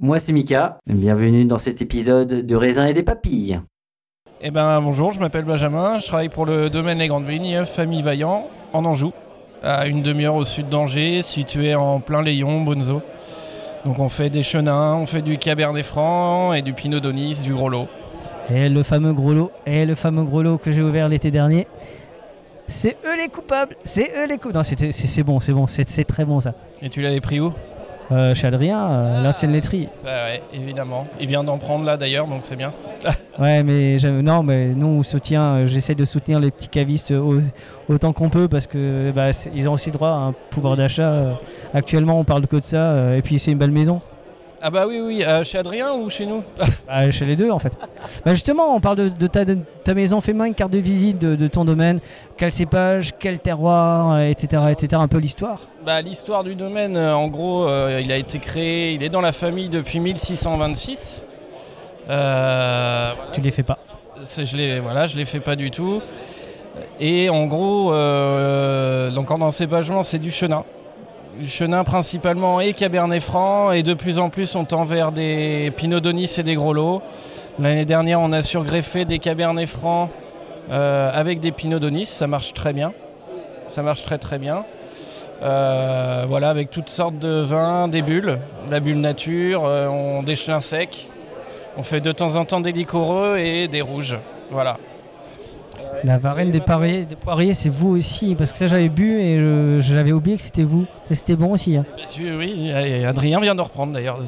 Moi c'est Mika, bienvenue dans cet épisode de raisin et des papilles. Eh ben bonjour, je m'appelle Benjamin, je travaille pour le domaine Les Grandes Vignes, famille Vaillant, en Anjou, à une demi-heure au sud d'Angers, situé en plein Layon, Bonzo. Donc on fait des chenins, on fait du cabernet franc et du pinot d'Onis, du gros lot. Et le fameux gros lot, et le fameux gros lot que j'ai ouvert l'été dernier. C'est eux les coupables, c'est eux les coupables. Non, c'était- c'est bon, c'est bon, c'est très bon ça. Et tu l'avais pris où? Euh, chez Adrien, euh, l'ancienne laiterie. Bah ouais, évidemment. Il vient d'en prendre là d'ailleurs, donc c'est bien. Ouais, mais non, mais nous on soutient, euh, j'essaie de soutenir les petits cavistes au- autant qu'on peut parce que bah, ils ont aussi droit à un pouvoir d'achat. euh, actuellement, on parle que de ça, et puis c'est une belle maison. Ah bah oui, oui, euh, chez Adrien ou chez nous Bah, chez les deux en fait. Bah, justement, on parle de, de ta, de ta maison. Fais-moi une carte de visite de, de ton domaine. Quel cépage, quel terroir, euh, etc., etc. Un peu l'histoire. Bah, l'histoire du domaine, euh, en gros, euh, il a été créé, il est dans la famille depuis 1626. Euh, voilà. Tu les fais pas. Je les voilà, je les fais pas du tout. Et en gros, donc en encépagement, c'est du chenin. Chenin principalement et cabernet franc, et de plus en plus on tend vers des pinot donis et des gros lots. L'année dernière, on a surgreffé des cabernets francs euh, avec des pinot donis, ça marche très bien. Ça marche très très bien. Euh, voilà, avec toutes sortes de vins, des bulles, la bulle nature, euh, on déchelin sec. On fait de temps en temps des liquoreux et des rouges. Voilà. La varenne des poiriers, des poiriers, c'est vous aussi, parce que ça j'avais bu et je- j'avais oublié que c'était vous. Et c'était bon aussi. hein. Oui, Adrien vient de reprendre d'ailleurs.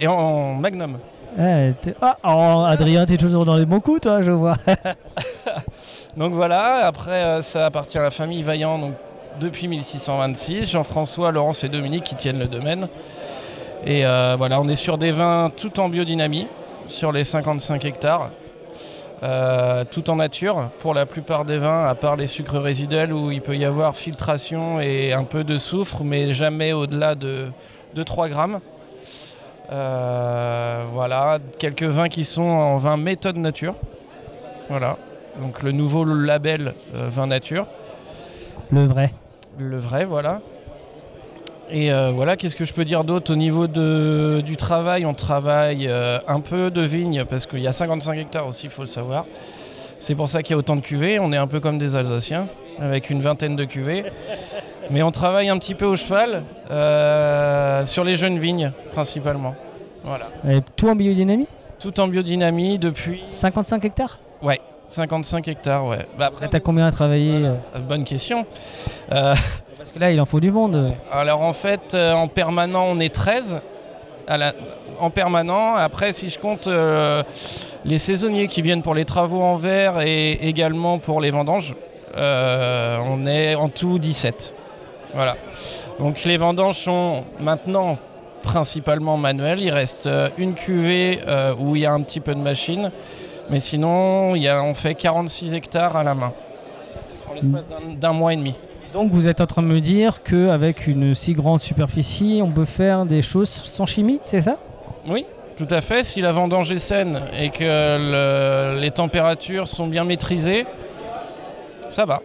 Et en, magnum. Ah, oh, Adrien, t'es toujours dans les bons coups, toi, je vois. Donc voilà, après euh, ça appartient à la famille Vaillant donc, depuis 1626. Jean-François, Laurence et Dominique qui tiennent le domaine. Et euh, voilà, on est sur des vins tout en biodynamie, sur les 55 hectares. Euh, tout en nature pour la plupart des vins, à part les sucres résiduels où il peut y avoir filtration et un peu de soufre, mais jamais au-delà de, de 3 grammes. Euh, voilà, quelques vins qui sont en vin méthode nature. Voilà, donc le nouveau label euh, vin nature, Le vrai. le vrai, voilà. Et euh, voilà, qu'est-ce que je peux dire d'autre au niveau de, du travail? On travaille euh, un peu de vignes parce qu'il y a 55 hectares aussi, il faut le savoir. C'est pour ça qu'il y a autant de cuvées. On est un peu comme des Alsaciens, avec une vingtaine de cuvées. Mais on travaille un petit peu au cheval euh, sur les jeunes vignes, principalement. Voilà. Et tout en biodynamie? Tout en biodynamie depuis 55 hectares? Ouais, 55 hectares. Ouais. Bah, après, T'as combien à travailler Bonne question. Parce que là, il en faut du monde. Alors en fait, euh, en permanent, on est 13. à la- en permanent. Après, si je compte euh, les saisonniers qui viennent pour les travaux en verre et également pour les vendanges, euh, on est en tout 17. Voilà. Donc les vendanges sont maintenant principalement manuelles. Il reste une cuvée où il y a un petit peu de machine. Mais sinon, on fait 46 hectares à la main. En l'espace d'un mois et demi. Donc vous êtes en train de me dire qu'avec une si grande superficie, on peut faire des choses sans chimie, c'est ça? Oui, tout à fait. Si la vendange est saine et que le- les températures sont bien maîtrisées, ça va.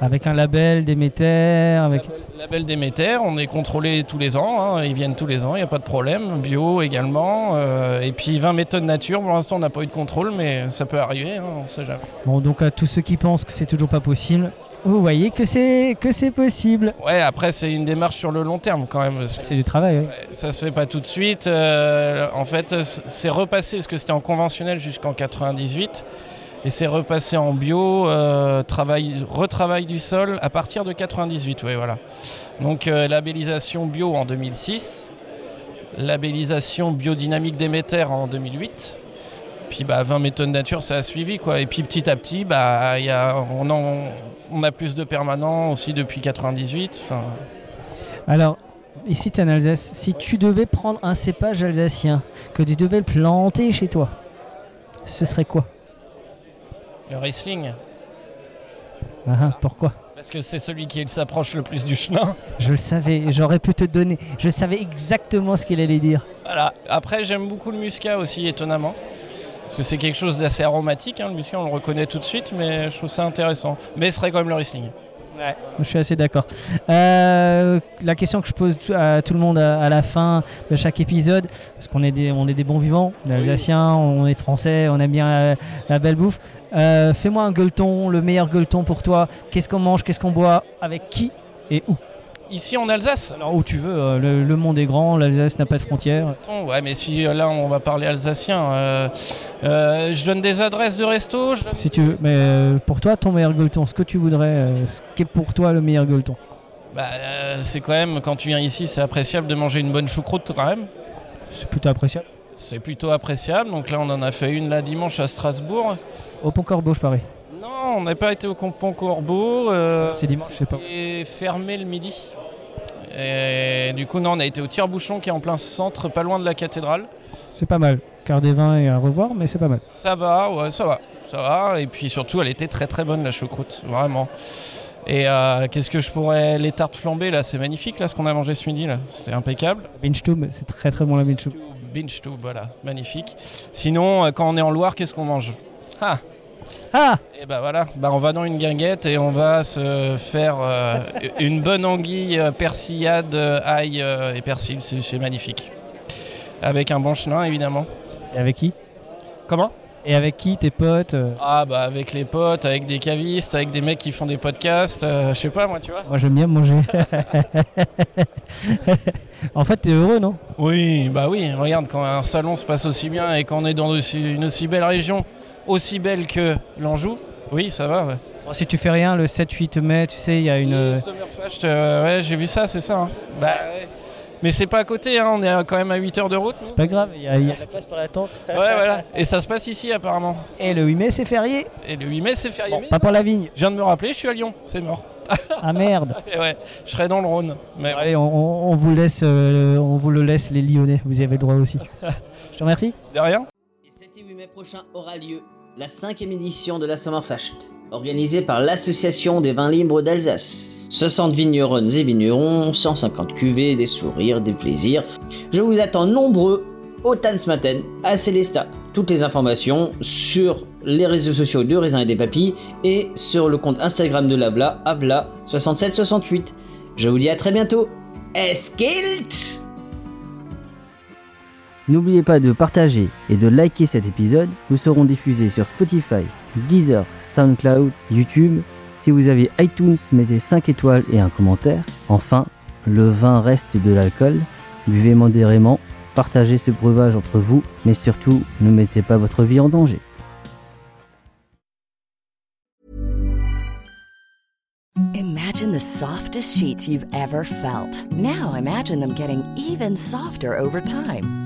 Avec un label Déméter, avec... Label Déméter, on est contrôlé tous les ans, hein, ils viennent tous les ans, il n'y a pas de problème. Bio également. euh, et puis 20 méthodes nature, pour l'instant on n'a pas eu de contrôle, mais ça peut arriver, hein, on ne sait jamais. Bon, donc à tous ceux qui pensent que c'est toujours pas possible, vous voyez que c'est que c'est possible. Ouais, après c'est une démarche sur le long terme quand même. C'est du travail, oui. Ça se fait pas tout de suite. euh, en fait, c'est repassé parce que c'était en conventionnel jusqu'en 98 et c'est repassé en bio, euh, travail, retravail du sol à partir de 98. Ouais, voilà. Donc euh, labellisation bio en 2006, labellisation biodynamique Déméter en 2008. Puis bah, 20 méthodes nature, ça a suivi quoi. Et puis petit à petit, bah, il y a, on, en- on a plus de permanents aussi depuis 98. Enfin, Alors, ici tu en Alsace, si tu devais prendre un cépage alsacien, que tu devais le planter chez toi, ce serait quoi? Le Riesling. Ah, ah, Pourquoi? Parce que c'est celui qui s'approche le plus du chemin. Je le savais, j'aurais pu te donner, je savais exactement ce qu'il allait dire. Voilà. Après, j'aime beaucoup le muscat aussi, étonnamment. Parce que c'est quelque chose d'assez aromatique, hein, le muscat, on le reconnaît tout de suite, mais je trouve ça intéressant. Mais ce serait quand même le Riesling. Je suis assez d'accord. Euh, la question que je pose à tout le monde à, à la fin de chaque épisode, parce qu'on est des, on est des bons vivants, on est alsaciens, on est français, on aime bien la, la belle bouffe. Euh, Fais-moi un gueuleton, le meilleur gueuleton pour toi. Qu'est-ce qu'on mange, qu'est-ce qu'on boit, avec qui et où Ici en Alsace Alors où tu veux, euh, le, le monde est grand, l'Alsace n'a pas de frontières. Ouais, mais si euh, là on va parler alsacien, euh, euh, je donne des adresses de resto. je Si tu veux, mais euh, pour toi, ton meilleur gueuleton, ce que tu voudrais, ce qui est pour toi le meilleur gueuleton. Bah, c'est quand même, quand tu viens ici, c'est appréciable de manger une bonne choucroute quand même. C'est plutôt appréciable. C'est plutôt appréciable. Donc là, on en a fait une là dimanche à Strasbourg. Au Pont Corbeau, je parie. Non, on n'a pas été au Pont Corbeau. euh, C'est dimanche, je sais pas. Et fermé le midi. Et du coup, non, on a été au tire-bouchon qui est en plein centre, pas loin de la cathédrale. C'est pas mal. Quart des vins et à revoir, mais c'est pas mal. Ça va, ouais, ça va. Ça va. Et puis surtout, elle était très très bonne la choucroute, vraiment. Et euh, qu'est-ce que je pourrais. Les tartes flambées là, c'est magnifique là ce qu'on a mangé ce midi là. C'était impeccable. Binchtube, c'est très très bon la Binchtube. Binge tube, voilà, magnifique. Sinon, euh, quand on est en Loire, qu'est-ce qu'on mange? Ah Ah Et ben voilà, bah on va dans une guinguette et on va se faire euh, une bonne anguille euh, persillade, ail et persil, c'est c'est magnifique. Avec un bon chenin évidemment. Et avec qui? Comment? Et avec qui Tes potes euh Ah bah avec les potes, avec des cavistes, avec des mecs qui font des podcasts, euh, je sais pas moi tu vois. Moi j'aime bien manger. en fait, t'es heureux, non? Oui, bah oui, regarde quand un salon se passe aussi bien et qu'on est dans une aussi belle région, aussi belle que l'Anjou, oui ça va ouais. Bon, Si tu fais rien, le 7-8 mai, tu sais, il y a une. Summerfest, euh, ouais, j'ai vu ça, c'est ça. hein. Bah, ouais. Mais c'est pas à côté, hein, on est quand même à 8 heures de route. C'est pas grave, il y, a de la place pour l'attente. Ouais, voilà. Et ça se passe ici apparemment. Et le 8 mai, c'est férié. Et le 8 mai, c'est férié. Bon, Mais pas pour la vigne. Je viens de me rappeler, je suis à Lyon, c'est mort. Ah merde. Et ouais, je serai dans le Rhône. Mais Allez, on, on- on vous laisse, euh, on vous le laisse les Lyonnais. Vous y avez droit aussi. Je te remercie. de rien. Et 7 et 8 mai prochain aura lieu la cinquième édition de la Sommerfest, organisée par l'Association des vins libres d'Alsace. 60 vigneronnes et vignerons, 150 cuvées, des sourires, des plaisirs. Je vous attends nombreux au Tanzmatten à Célestat. Toutes les informations sur les réseaux sociaux de Raisin et des Papilles et sur le compte Instagram de l'Abla, Abla6768. Je vous dis à très bientôt. Eskilt N'oubliez pas de partager et de liker cet épisode. Nous serons diffusés sur Spotify, Deezer, SoundCloud, YouTube. Si vous avez iTunes, mettez 5 étoiles et un commentaire. Enfin, le vin reste de l'alcool. Buvez modérément, partagez ce breuvage entre vous, mais surtout, ne mettez pas votre vie en danger. Imagine the softest sheets you've ever felt. Now imagine them getting even softer over time.